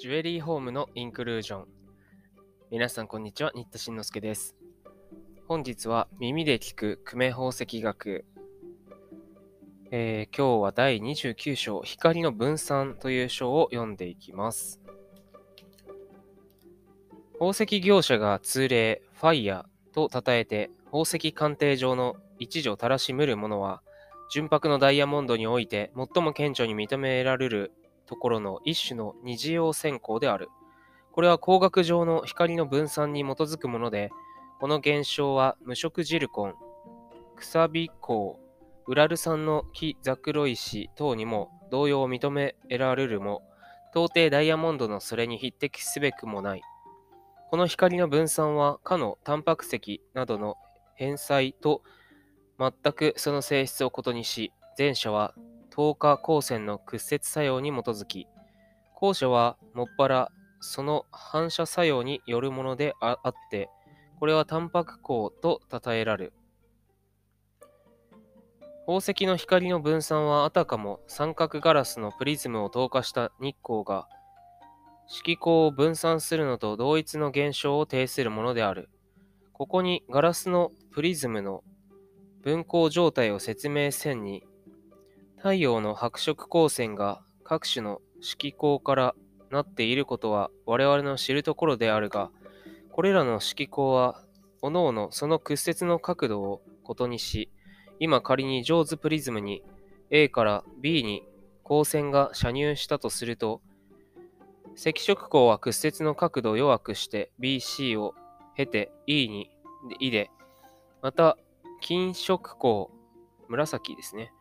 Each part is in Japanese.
ジュエリーホームのインクルージョン。皆さん、こんにちは。新田慎之介です。本日は耳で聞く久米宝石学。えー、今日は第29章、光の分散という章を読んでいきます。宝石業者が通例、ファイヤと称えて、宝石鑑定上の一助たらしむるものは、純白のダイヤモンドにおいて最も顕著に認められるところの一種の二次用線香である。これは光学上の光の分散に基づくもので、この現象は無色ジルコン、くさび香、ウラル酸の木ザクロ石等にも同様認められるも、到底ダイヤモンドのそれに匹敵すべくもない。この光の分散は、かのタンパク石などの変細と全くその性質を異にし、前者は透過光線の屈折作用に基づき、後者はもっぱらその反射作用によるものであって、これはタンパク光と称えられる。宝石の光の分散はあたかも三角ガラスのプリズムを透過した日光が色光を分散するのと同一の現象を呈するものである。ここにガラスのプリズムの分光状態を説明せんに太陽の白色光線が各種の色光からなっていることは我々の知るところであるが、これらの色光は、各々その屈折の角度をことにし、今仮にジョーズプリズムに A から B に光線が射入したとすると、赤色光は屈折の角度を弱くして BC を経て E に、E で、また金色光、紫ですね。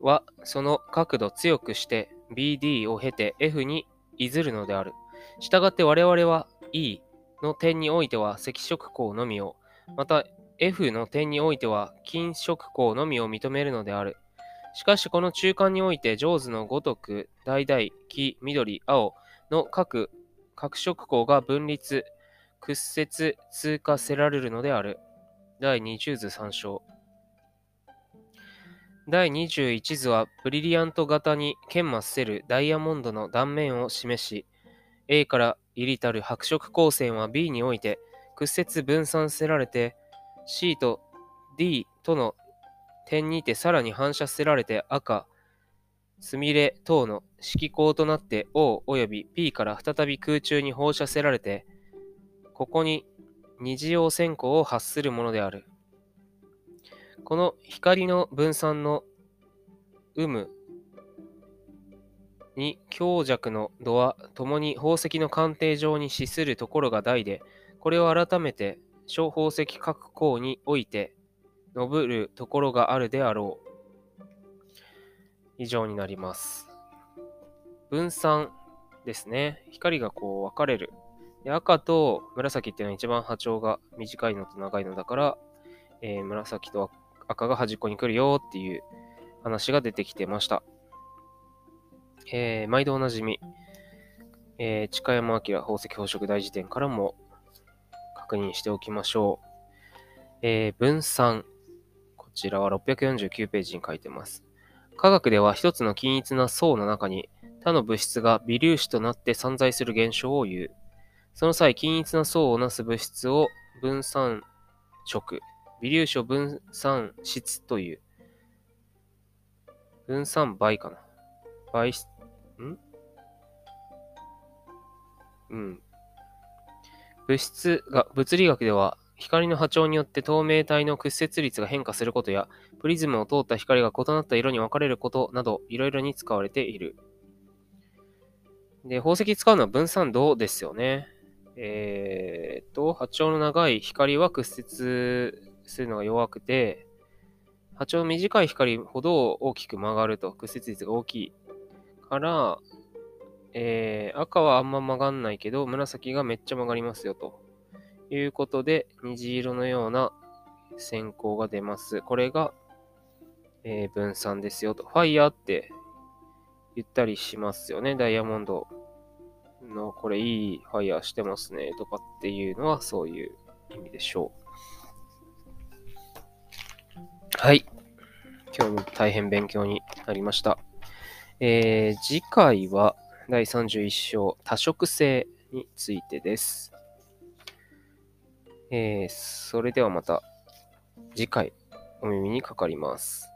はその角度強くして BD を経て F にいずるのである。したがって我々は E の点においては赤色光のみを、また F の点においては金色光のみを認めるのである。しかしこの中間において上手のごとく橙、黄、緑、青の各各色光が分立、屈折、通過せられるのである。第20図参照。第21図はブリリアント型に研磨せるダイヤモンドの断面を示し、A から入りたる白色光線は B において屈折分散せられて、C と D との点にてさらに反射せられて赤、すみれ等の色光となって O および P から再び空中に放射せられて、ここに二次用線香を発するものである。この光の分散の有無に強弱の度は共に宝石の鑑定上に資するところが大で、これを改めて小宝石各項において述ぶるところがあるであろう。以上になります。分散ですね。光がこう分かれる。で赤と紫っていうのは一番波長が短いのと長いのだから、えー、紫と赤が端っこに来るよっていう話が出てきてました。えー、毎度おなじみ、えー、近山明宝石宝飾大辞典からも確認しておきましょう。えー、分散。こちらは649ページに書いてます。科学では一つの均一な層の中に他の物質が微粒子となって散在する現象を言う。その際、均一な層をなす物質を分散色微粒子を分散質という。分散倍かな。倍質、ん？うん。物質が、物理学では、光の波長によって透明体の屈折率が変化することや、プリズムを通った光が異なった色に分かれることなど、いろいろに使われている。で、宝石使うのは分散度ですよね。えー、っと、波長の長い光は屈折するのが弱くて、波長短い光ほど大きく曲がると、屈折率が大きいから、えー、赤はあんま曲がんないけど、紫がめっちゃ曲がりますよということで、虹色のような線香が出ます。これが、えー、分散ですよと。ファイヤーって言ったりしますよね。ダイヤモンドのこれいいファイヤーしてますねとかっていうのはそういう意味でしょう。はい。今日も大変勉強になりました。えー、次回は第31章、多色性についてです。えー、それではまた次回お耳にかかります。